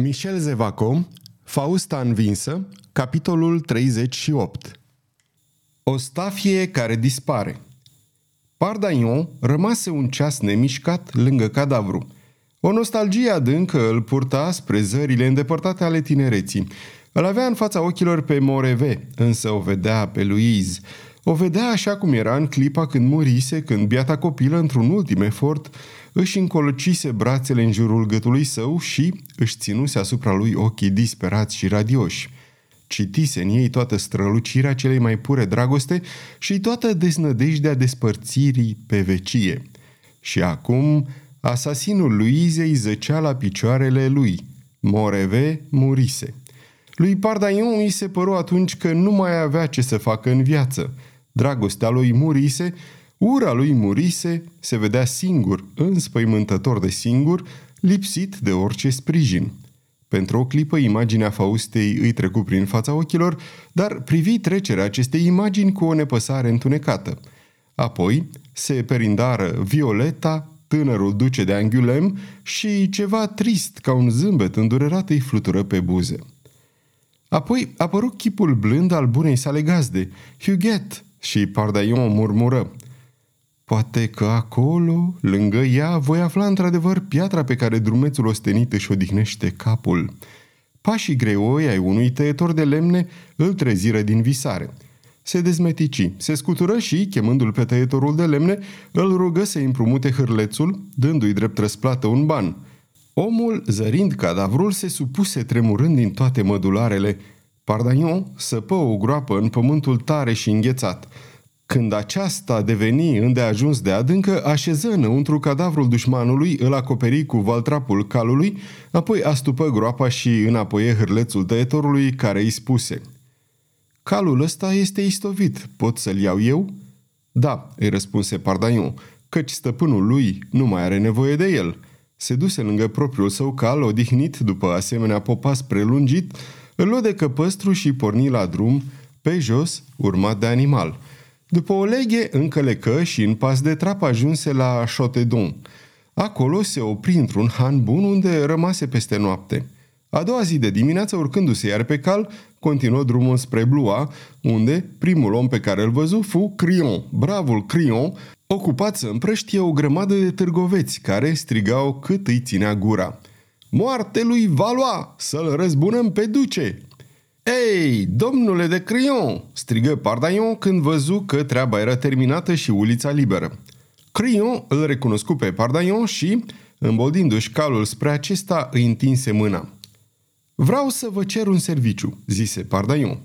Michel Zevaco, Fausta învinsă, capitolul 38 O stafie care dispare Pardaion rămase un ceas nemișcat lângă cadavru. O nostalgie adâncă îl purta spre zările îndepărtate ale tinereții. Îl avea în fața ochilor pe Moreve, însă o vedea pe Louise. O vedea așa cum era în clipa când murise, când biata copilă, într-un ultim efort, își încolocise brațele în jurul gâtului său și își ținuse asupra lui ochii disperați și radioși. Citise în ei toată strălucirea celei mai pure dragoste și toată deznădejdea despărțirii pe vecie. Și acum asasinul lui Izei zăcea la picioarele lui. Moreve murise. Lui Pardaion îi se păru atunci că nu mai avea ce să facă în viață. Dragostea lui murise Ura lui murise, se vedea singur, înspăimântător de singur, lipsit de orice sprijin. Pentru o clipă, imaginea Faustei îi trecu prin fața ochilor, dar privi trecerea acestei imagini cu o nepăsare întunecată. Apoi se perindară Violeta, tânărul duce de Angoulême și ceva trist ca un zâmbet îndurerat îi flutură pe buze. Apoi apărut chipul blând al bunei sale gazde, Huguette, și Pardaion murmură – Poate că acolo, lângă ea, voi afla într-adevăr piatra pe care drumețul ostenit își odihnește capul. Pașii greoi ai unui tăietor de lemne îl treziră din visare. Se dezmetici, se scutură și, chemându-l pe tăietorul de lemne, îl rugă să împrumute hârlețul, dându-i drept răsplată un ban. Omul, zărind cadavrul, se supuse tremurând din toate mădularele. Pardaion săpă o groapă în pământul tare și înghețat – când aceasta deveni îndeajuns de adâncă, așeză înăuntru cadavrul dușmanului, îl acoperi cu valtrapul calului, apoi astupă groapa și înapoie hârlețul tăietorului care îi spuse Calul ăsta este istovit, pot să-l iau eu?" Da," îi răspunse Pardaion, căci stăpânul lui nu mai are nevoie de el." Se duse lângă propriul său cal, odihnit după asemenea popas prelungit, îl luă de căpăstru și porni la drum, pe jos, urmat de animal – după o leghe încălecă și în pas de trap ajunse la Chotedon. Acolo se opri într-un han bun unde rămase peste noapte. A doua zi de dimineață, urcându-se iar pe cal, continuă drumul spre Blua, unde primul om pe care îl văzu fu Crion, bravul Crion, ocupat să împrăștie o grămadă de târgoveți care strigau cât îi ținea gura. Moarte lui Valois! Să-l răzbunăm pe duce! Ei, domnule de Crion!" strigă Pardaion când văzu că treaba era terminată și ulița liberă. Crion îl recunoscu pe Pardaion și, îmboldindu-și calul spre acesta, îi întinse mâna. Vreau să vă cer un serviciu," zise Pardaion.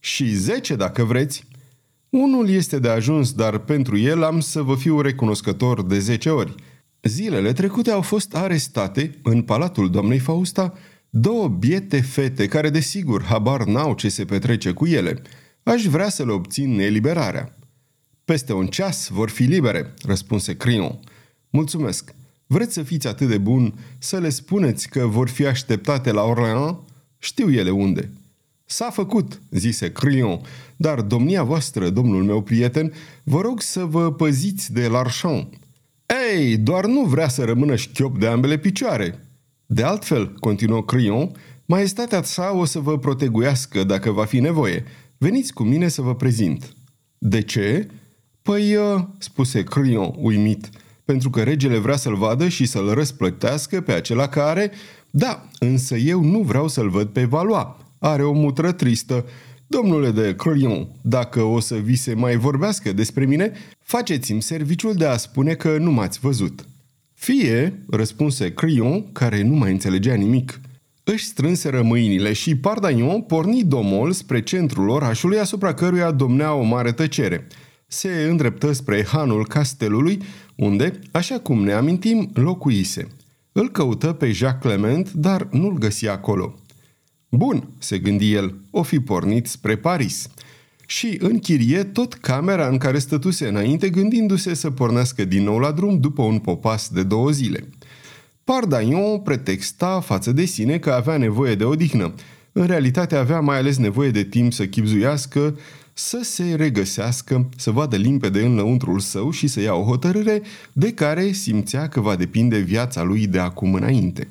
Și zece, dacă vreți." Unul este de ajuns, dar pentru el am să vă fiu recunoscător de zece ori. Zilele trecute au fost arestate în palatul doamnei Fausta Două biete fete care, desigur, habar n-au ce se petrece cu ele. Aș vrea să le obțin eliberarea. Peste un ceas vor fi libere, răspunse Crion. Mulțumesc. Vreți să fiți atât de bun să le spuneți că vor fi așteptate la Orléans? Știu ele unde. S-a făcut, zise Crion, dar domnia voastră, domnul meu prieten, vă rog să vă păziți de Larchon. Ei, doar nu vrea să rămână șchiop de ambele picioare, de altfel, continuă Crion, maestatea sa o să vă proteguiască dacă va fi nevoie. Veniți cu mine să vă prezint. De ce? Păi, uh, spuse Crion, uimit, pentru că regele vrea să-l vadă și să-l răsplătească pe acela care... Da, însă eu nu vreau să-l văd pe Valois. Are o mutră tristă. Domnule de Crion, dacă o să vi se mai vorbească despre mine, faceți-mi serviciul de a spune că nu m-ați văzut. Fie, răspunse Crion, care nu mai înțelegea nimic. Își strânse mâinile și Pardaion porni domol spre centrul orașului asupra căruia domnea o mare tăcere. Se îndreptă spre hanul castelului, unde, așa cum ne amintim, locuise. Îl căută pe Jacques Clement, dar nu-l găsi acolo. Bun, se gândi el, o fi pornit spre Paris și închirie tot camera în care stătuse înainte, gândindu-se să pornească din nou la drum după un popas de două zile. Pardaion pretexta față de sine că avea nevoie de odihnă. În realitate avea mai ales nevoie de timp să chipzuiască, să se regăsească, să vadă limpede în lăuntrul său și să ia o hotărâre de care simțea că va depinde viața lui de acum înainte.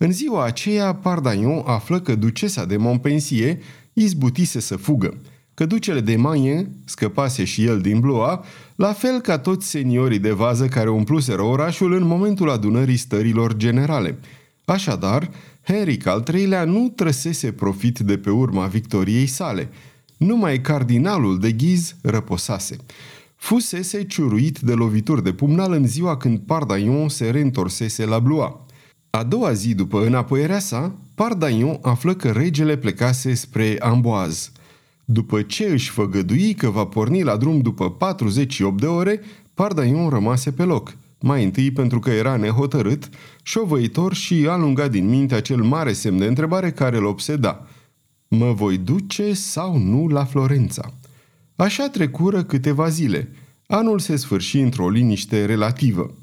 În ziua aceea, Pardaion află că ducesa de Montpensier izbutise să fugă, că ducele de Mayen scăpase și el din Blois, la fel ca toți seniorii de vază care umpluseră orașul în momentul adunării stărilor generale. Așadar, Henric al III-lea nu trăsese profit de pe urma victoriei sale. Numai cardinalul de Ghiz răposase. Fusese ciuruit de lovituri de pumnal în ziua când Pardaion se reîntorsese la Blois. A doua zi după înapoierea sa, Pardaion află că regele plecase spre Amboaz. După ce își făgădui că va porni la drum după 48 de ore, Pardaion rămase pe loc. Mai întâi pentru că era nehotărât, șovăitor și alunga din minte acel mare semn de întrebare care îl obseda. Mă voi duce sau nu la Florența? Așa trecură câteva zile. Anul se sfârși într-o liniște relativă.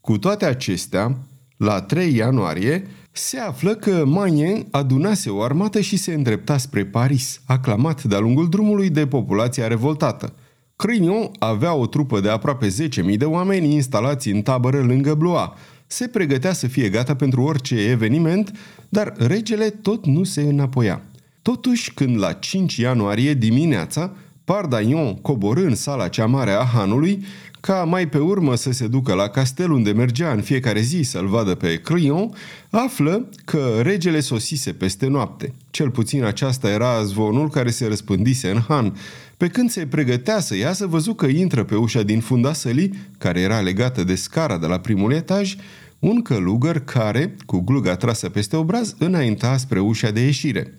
Cu toate acestea, la 3 ianuarie, se află că Mayen adunase o armată și se îndrepta spre Paris, aclamat de-a lungul drumului de populația revoltată. Crignon avea o trupă de aproape 10.000 de oameni instalați în tabără lângă Blois. Se pregătea să fie gata pentru orice eveniment, dar regele tot nu se înapoia. Totuși, când la 5 ianuarie dimineața, Pardaion coborâ în sala cea mare a hanului, ca mai pe urmă să se ducă la castel unde mergea în fiecare zi să-l vadă pe Crillon, află că regele sosise peste noapte. Cel puțin aceasta era zvonul care se răspândise în han. Pe când se pregătea să iasă, văzu că intră pe ușa din funda sălii, care era legată de scara de la primul etaj, un călugăr care, cu gluga trasă peste obraz, înainta spre ușa de ieșire.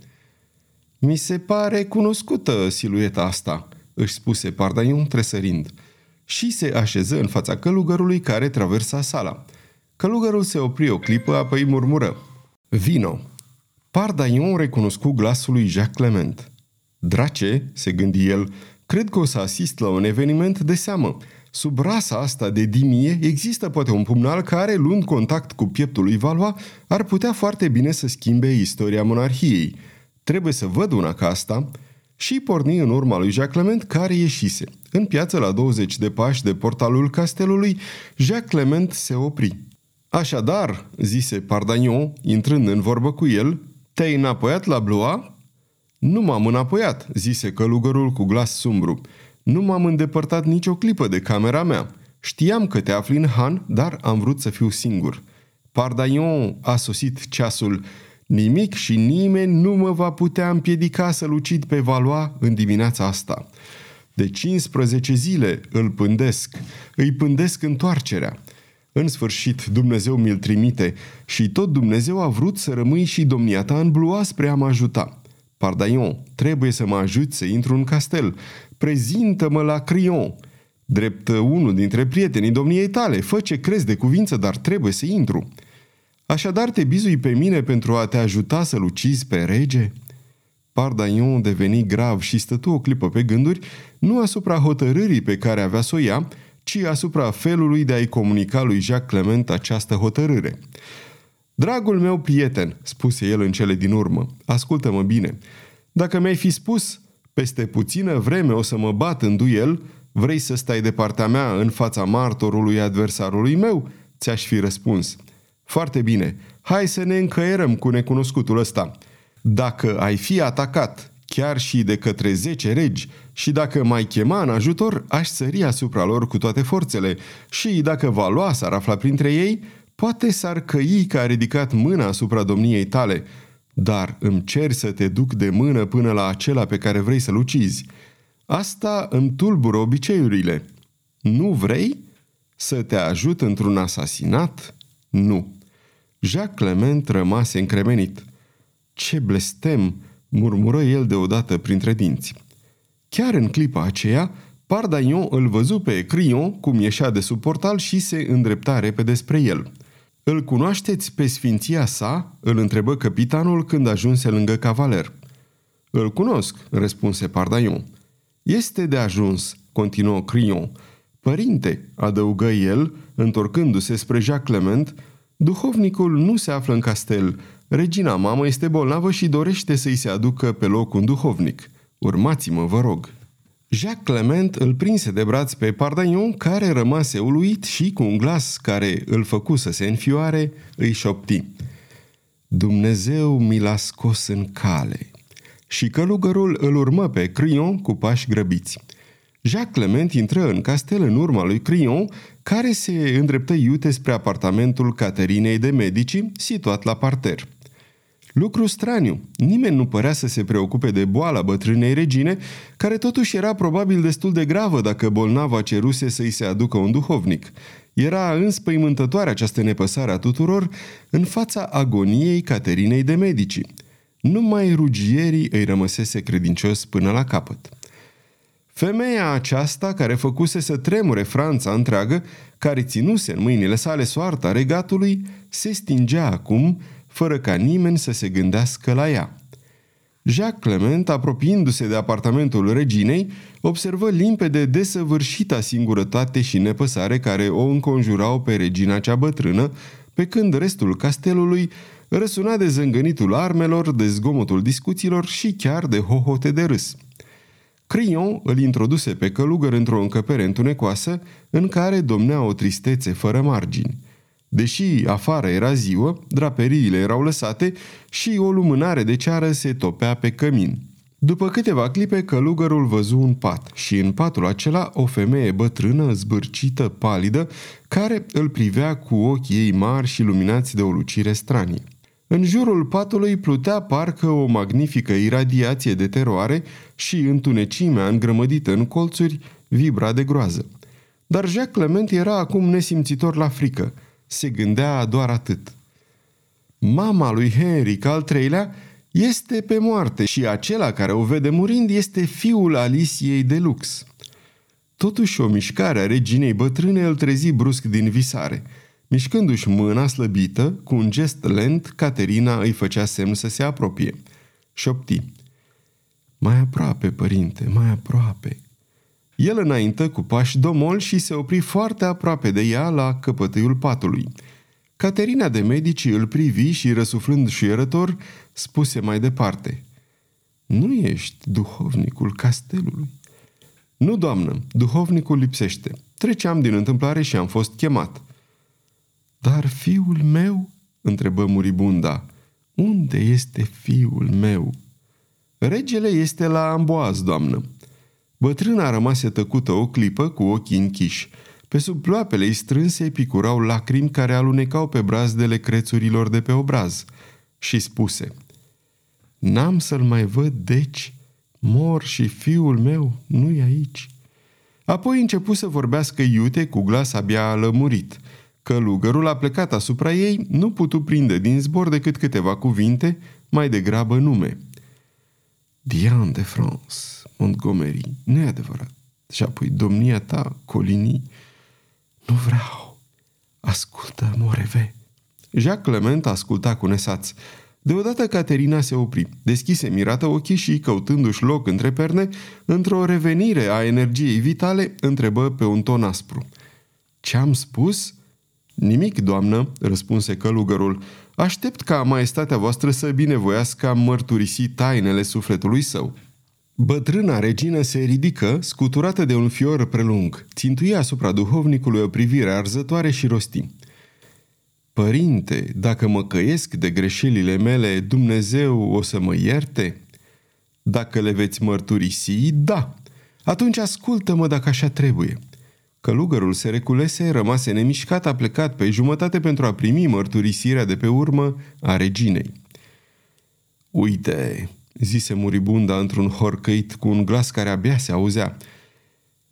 Mi se pare cunoscută silueta asta," își spuse Pardaion tresărind și se așeză în fața călugărului care traversa sala. Călugărul se opri o clipă, apoi murmură. Vino! Pardaion recunoscu glasul lui Jacques Clement. Drace, se gândi el, cred că o să asist la un eveniment de seamă. Sub rasa asta de dimie există poate un pumnal care, luând contact cu pieptul lui Valois, ar putea foarte bine să schimbe istoria monarhiei. Trebuie să văd una ca asta și porni în urma lui Jacques Clement care ieșise. În piață, la 20 de pași de portalul castelului, Jacques Clement se opri. Așadar, zise Pardagnon, intrând în vorbă cu el, te-ai înapoiat la Blois? Nu m-am înapoiat, zise călugărul cu glas sumbru. Nu m-am îndepărtat nicio clipă de camera mea. Știam că te afli în Han, dar am vrut să fiu singur. Pardagnon a sosit ceasul. Nimic și nimeni nu mă va putea împiedica să-l ucid pe Valois în dimineața asta. De 15 zile îl pândesc, îi pândesc întoarcerea. În sfârșit, Dumnezeu mi-l trimite și tot Dumnezeu a vrut să rămâi și domnia ta în blua spre a mă ajuta. Pardaion, trebuie să mă ajut să intru în castel. Prezintă-mă la Crion. Drept unul dintre prietenii domniei tale, fă ce crezi de cuvință, dar trebuie să intru. Așadar te bizui pe mine pentru a te ajuta să-l ucizi pe rege?" Pardaion deveni grav și stătu o clipă pe gânduri, nu asupra hotărârii pe care avea să o ia, ci asupra felului de a-i comunica lui Jacques Clement această hotărâre. Dragul meu prieten, spuse el în cele din urmă, ascultă-mă bine. Dacă mi-ai fi spus, peste puțină vreme o să mă bat în duel, vrei să stai de partea mea în fața martorului adversarului meu? Ți-aș fi răspuns. Foarte bine, hai să ne încăierăm cu necunoscutul ăsta. Dacă ai fi atacat chiar și de către zece regi și dacă mai chema în ajutor, aș sări asupra lor cu toate forțele și dacă Valois s-ar afla printre ei, poate s-ar căi că a ridicat mâna asupra domniei tale, dar îmi cer să te duc de mână până la acela pe care vrei să-l ucizi. Asta îmi tulbură obiceiurile. Nu vrei să te ajut într-un asasinat? Nu. Jacques Clement rămase încremenit. Ce blestem!" murmură el deodată printre dinți. Chiar în clipa aceea, Pardaion îl văzu pe Crion cum ieșea de sub portal și se îndrepta repede spre el. Îl cunoașteți pe sfinția sa?" îl întrebă capitanul când ajunse lângă cavaler. Îl cunosc," răspunse Pardaion. Este de ajuns," continuă Crion. Părinte," adăugă el, întorcându-se spre Jacques Clement, duhovnicul nu se află în castel, Regina mamă este bolnavă și dorește să-i se aducă pe loc un duhovnic. Urmați-mă, vă rog. Jacques Clement îl prinse de braț pe Pardagnon, care rămase uluit și cu un glas care îl făcu să se înfioare, îi șopti. Dumnezeu mi l-a scos în cale. Și călugărul îl urmă pe Crion cu pași grăbiți. Jacques Clement intră în castel în urma lui Crion, care se îndreptă iute spre apartamentul Caterinei de Medici, situat la parter. Lucru straniu, nimeni nu părea să se preocupe de boala bătrânei regine, care totuși era probabil destul de gravă dacă bolnava ceruse să-i se aducă un duhovnic. Era înspăimântătoare această nepăsare a tuturor în fața agoniei Caterinei de Medici. Numai rugierii îi rămăsese credincios până la capăt. Femeia aceasta, care făcuse să tremure Franța întreagă, care ținuse în mâinile sale soarta regatului, se stingea acum, fără ca nimeni să se gândească la ea. Jacques Clement, apropiindu-se de apartamentul reginei, observă limpede desăvârșita singurătate și nepăsare care o înconjurau pe regina cea bătrână, pe când restul castelului răsuna de zângănitul armelor, de zgomotul discuțiilor și chiar de hohote de râs. Crion îl introduse pe călugăr într-o încăpere întunecoasă în care domnea o tristețe fără margini. Deși afară era ziua, draperiile erau lăsate și o lumânare de ceară se topea pe cămin. După câteva clipe, călugărul văzu un pat și în patul acela o femeie bătrână, zbârcită, palidă, care îl privea cu ochii ei mari și luminați de o lucire stranie. În jurul patului plutea parcă o magnifică iradiație de teroare și întunecimea îngrămădită în colțuri vibra de groază. Dar Jacques Clement era acum nesimțitor la frică. Se gândea doar atât. Mama lui Henry al treilea este pe moarte și acela care o vede murind este fiul Aliciei de Lux. Totuși o mișcare a reginei bătrâne îl trezi brusc din visare – Mișcându-și mâna slăbită, cu un gest lent, Caterina îi făcea semn să se apropie. Șopti. Mai aproape, părinte, mai aproape. El înaintă cu pași domol și se opri foarte aproape de ea la căpătâiul patului. Caterina de medici îl privi și, răsuflând șuierător, spuse mai departe. Nu ești duhovnicul castelului. Nu, doamnă, duhovnicul lipsește. Treceam din întâmplare și am fost chemat. Dar fiul meu?" întrebă muribunda. Unde este fiul meu?" Regele este la amboaz, doamnă." Bătrâna rămase tăcută o clipă cu ochii închiși. Pe sub ploapele ei strânse picurau lacrimi care alunecau pe brazdele crețurilor de pe obraz și spuse N-am să-l mai văd, deci, mor și fiul meu nu-i aici." Apoi începu să vorbească iute cu glas abia lămurit – Călugărul a plecat asupra ei, nu putu prinde din zbor decât câteva cuvinte, mai degrabă nume. Diane de France, Montgomery, nu e adevărat. Și apoi domnia ta, Coligny. Nu vreau. Ascultă, moreve. Jacques Clement asculta cu nesaț. Deodată Caterina se opri, deschise mirată ochii și, căutându-și loc între perne, într-o revenire a energiei vitale, întrebă pe un ton aspru. Ce-am spus?" Nimic, doamnă, răspunse călugărul. Aștept ca maestatea voastră să binevoiască a mărturisi tainele sufletului său. Bătrâna regină se ridică, scuturată de un fior prelung, țintuia asupra duhovnicului o privire arzătoare și rosti. Părinte, dacă mă căiesc de greșelile mele, Dumnezeu o să mă ierte? Dacă le veți mărturisi, da. Atunci ascultă-mă dacă așa trebuie. Călugărul se reculese, rămase nemișcat, a plecat pe jumătate pentru a primi mărturisirea de pe urmă a reginei. Uite, zise muribunda într-un horcăit cu un glas care abia se auzea.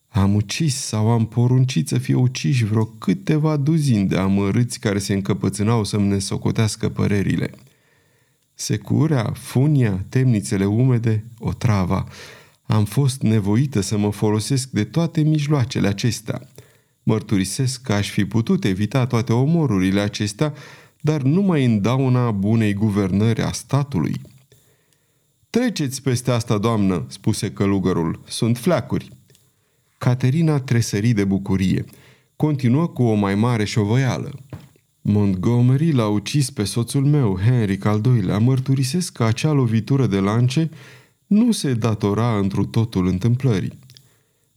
Am ucis sau am poruncit să fie uciși vreo câteva duzini de amărâți care se încăpățânau să-mi nesocotească părerile. Securea, funia, temnițele umede, o trava, am fost nevoită să mă folosesc de toate mijloacele acestea. Mărturisesc că aș fi putut evita toate omorurile acestea, dar numai în dauna bunei guvernări a statului. Treceți peste asta, doamnă, spuse călugărul. Sunt fleacuri. Caterina tresări de bucurie. Continuă cu o mai mare șovăială. Montgomery l-a ucis pe soțul meu, Henry al II-lea. Mărturisesc că acea lovitură de lance nu se datora întru totul întâmplării.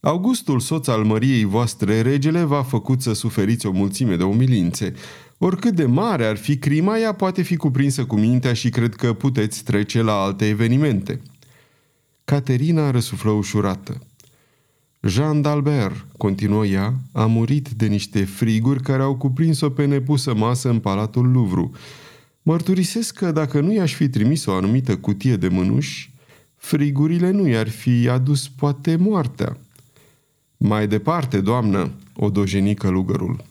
Augustul, soț al măriei voastre, regele, v-a făcut să suferiți o mulțime de umilințe. Oricât de mare ar fi crima, ea poate fi cuprinsă cu mintea și cred că puteți trece la alte evenimente. Caterina răsuflă ușurată. Jean d'Albert, continuă ea, a murit de niște friguri care au cuprins-o pe nepusă masă în Palatul Louvre. Mărturisesc că dacă nu i-aș fi trimis o anumită cutie de mânuși, frigurile nu i-ar fi adus poate moartea. Mai departe, doamnă, o dojeni călugărul.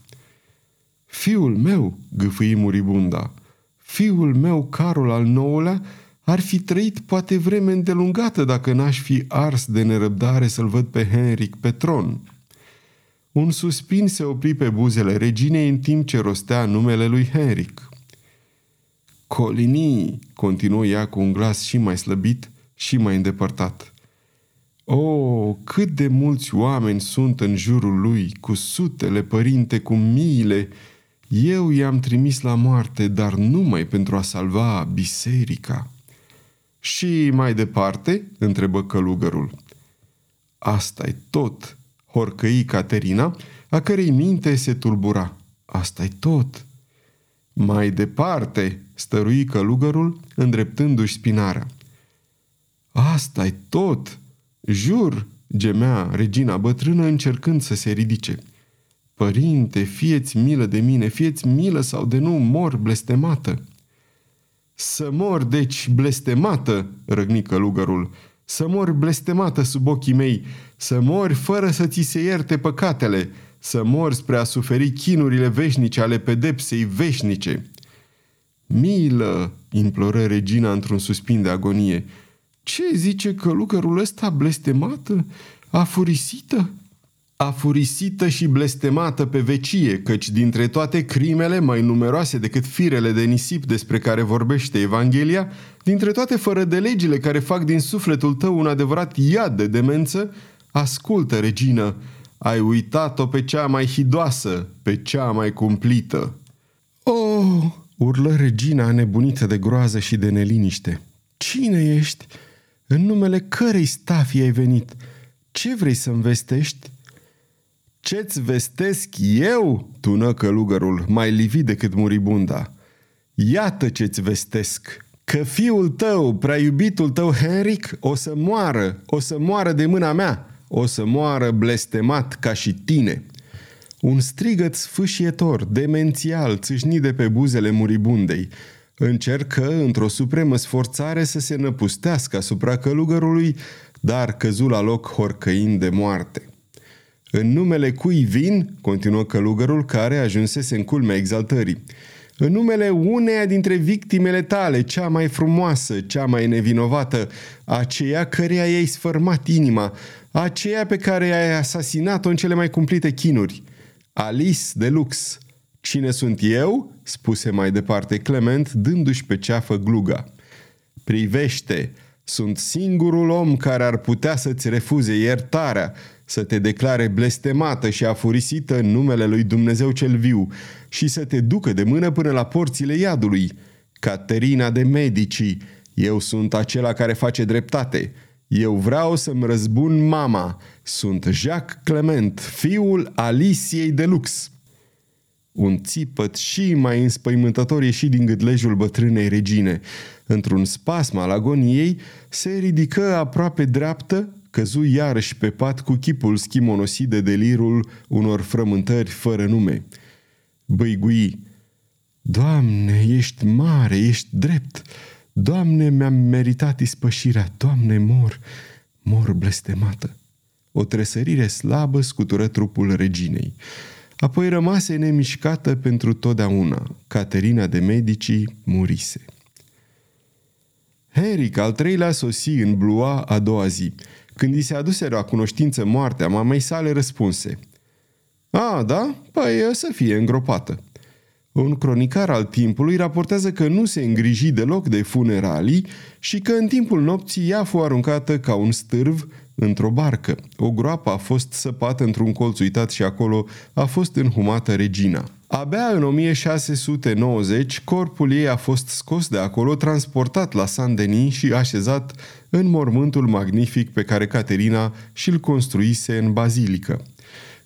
Fiul meu, gâfâi muribunda, fiul meu, Carol al nouălea, ar fi trăit poate vreme îndelungată dacă n-aș fi ars de nerăbdare să-l văd pe Henric pe tron. Un suspin se opri pe buzele reginei în timp ce rostea numele lui Henric. Colinii, continuă ea cu un glas și mai slăbit și mai îndepărtat. O, oh, cât de mulți oameni sunt în jurul lui, cu sutele, părinte, cu miile. Eu i-am trimis la moarte, dar numai pentru a salva biserica. Și mai departe, întrebă călugărul. asta e tot, horcăi Caterina, a cărei minte se tulbura. asta e tot. Mai departe, stărui călugărul, îndreptându-și spinarea. Asta e tot, jur, gemea regina bătrână încercând să se ridice. Părinte, fieți milă de mine, fieți milă sau de nu mor blestemată. Să mor, deci, blestemată, răgni călugărul, să mor blestemată sub ochii mei, să mor fără să ți se ierte păcatele, să mor spre a suferi chinurile veșnice ale pedepsei veșnice. Milă, imploră regina într-un suspin de agonie, ce zice călugărul ăsta blestemată, afurisită? afurisită și blestemată pe vecie, căci dintre toate crimele mai numeroase decât firele de nisip despre care vorbește Evanghelia, dintre toate fără de legile care fac din sufletul tău un adevărat iad de demență, ascultă, regină, ai uitat-o pe cea mai hidoasă, pe cea mai cumplită. Oh, urlă regina nebunită de groază și de neliniște. Cine ești? În numele cărei stafii ai venit? Ce vrei să-mi vestești? Ce-ți vestesc eu?" tună călugărul, mai livit decât muribunda. Iată ce-ți vestesc!" Că fiul tău, prea iubitul tău Henric, o să moară, o să moară de mâna mea, o să moară blestemat ca și tine." Un strigăt sfâșietor, demențial, țâșni de pe buzele muribundei. Încercă, într-o supremă sforțare, să se năpustească asupra călugărului, dar căzu la loc horcăind de moarte. În numele cui vin, continuă călugărul care ajunsese în culmea exaltării, în numele uneia dintre victimele tale, cea mai frumoasă, cea mai nevinovată, aceea căreia i-ai sfărmat inima, aceea pe care ai asasinat-o în cele mai cumplite chinuri. Alice de Lux. Cine sunt eu? spuse mai departe Clement, dându-și pe ceafă gluga. Privește, sunt singurul om care ar putea să-ți refuze iertarea, să te declare blestemată și afurisită în numele lui Dumnezeu cel viu și să te ducă de mână până la porțile iadului. Caterina de Medici, eu sunt acela care face dreptate. Eu vreau să-mi răzbun mama. Sunt Jacques Clement, fiul Aliciei de Lux. Un țipăt și mai înspăimântător ieși din gâdlejul bătrânei regine. Într-un spasm al agoniei, se ridică aproape dreaptă, căzu iarăși pe pat cu chipul schimonosit de delirul unor frământări fără nume. Băigui, Doamne, ești mare, ești drept. Doamne, mi-am meritat ispășirea. Doamne, mor, mor blestemată. O tresărire slabă scutură trupul reginei. Apoi rămase nemișcată pentru totdeauna. Caterina de Medici murise. Henric al treilea sosi în Blua a doua zi. Când i se aduse la cunoștință moartea mamei sale, răspunse A, da? Păi să fie îngropată. Un cronicar al timpului raportează că nu se îngriji deloc de funeralii și că în timpul nopții ea fu aruncată ca un stârv într-o barcă. O groapă a fost săpată într-un colț uitat și acolo a fost înhumată regina. Abia în 1690, corpul ei a fost scos de acolo, transportat la Saint-Denis și așezat în mormântul magnific pe care Caterina și-l construise în bazilică.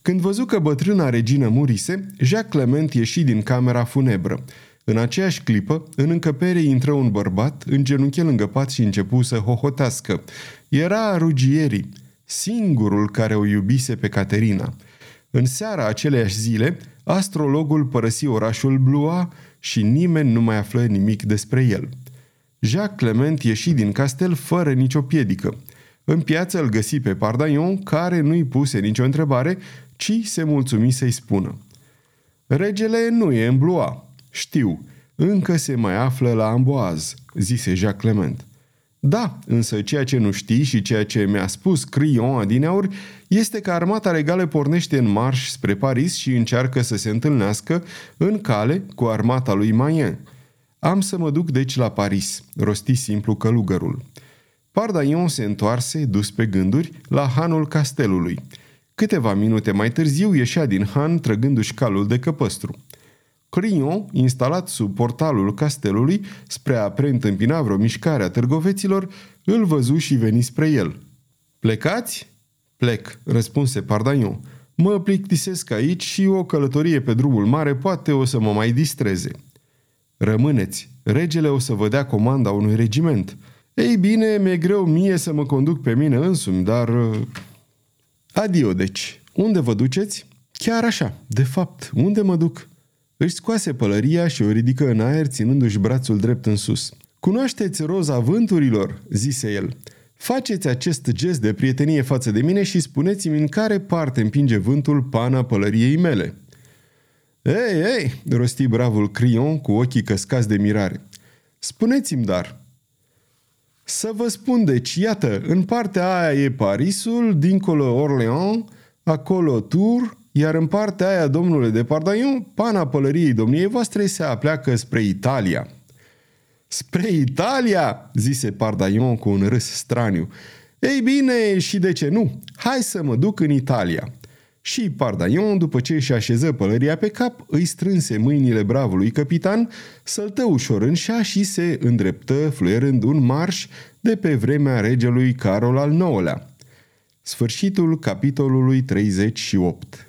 Când văzu că bătrâna regină murise, Jacques Clement ieși din camera funebră. În aceeași clipă, în încăpere intră un bărbat, îngenunche lângă pat și începu să hohotească. Era Ruggieri, singurul care o iubise pe Caterina. În seara aceleiași zile, astrologul părăsi orașul Blua și nimeni nu mai află nimic despre el. Jacques Clement ieși din castel fără nicio piedică. În piață îl găsi pe Pardaion, care nu-i puse nicio întrebare, ci se mulțumi să-i spună. Regele nu e în Blua. Știu, încă se mai află la Amboaz, zise Jacques Clement. Da, însă ceea ce nu știi și ceea ce mi-a spus Crion adineauri este că armata regală pornește în marș spre Paris și încearcă să se întâlnească în cale cu armata lui Mayen. Am să mă duc deci la Paris, rosti simplu călugărul. Pardaion se întoarse, dus pe gânduri, la hanul castelului. Câteva minute mai târziu ieșea din han trăgându-și calul de căpăstru. Crion, instalat sub portalul castelului, spre a preîntâmpina vreo mișcare a târgoveților, îl văzu și veni spre el. Plecați?" Plec," răspunse Pardaion. Mă plictisesc aici și o călătorie pe drumul mare poate o să mă mai distreze." Rămâneți, regele o să vă dea comanda unui regiment." Ei bine, mi-e greu mie să mă conduc pe mine însumi, dar... Uh, adio, deci. Unde vă duceți? Chiar așa. De fapt, unde mă duc? Își scoase pălăria și o ridică în aer, ținându-și brațul drept în sus. Cunoașteți roza vânturilor?" zise el. Faceți acest gest de prietenie față de mine și spuneți-mi în care parte împinge vântul pana pălăriei mele." Ei, ei!" rosti bravul Crion cu ochii căscați de mirare. Spuneți-mi dar." Să vă spun deci, iată, în partea aia e Parisul, dincolo Orleans, acolo Tours, iar în partea aia, domnule de Pardaion, pana pălăriei domniei voastre se apleacă spre Italia. Spre Italia, zise Pardaion cu un râs straniu. Ei bine, și de ce nu? Hai să mă duc în Italia. Și Pardaion, după ce își așeză pălăria pe cap, îi strânse mâinile bravului capitan, săltă ușor în șaș și se îndreptă, fluierând un marș de pe vremea regelui Carol al IX-lea. Sfârșitul capitolului 38